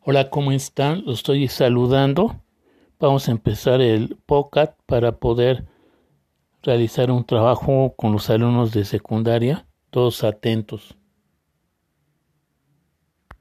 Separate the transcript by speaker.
Speaker 1: Hola, ¿cómo están? Los estoy saludando. Vamos a empezar el POCAT para poder realizar un trabajo con los alumnos de secundaria, todos atentos.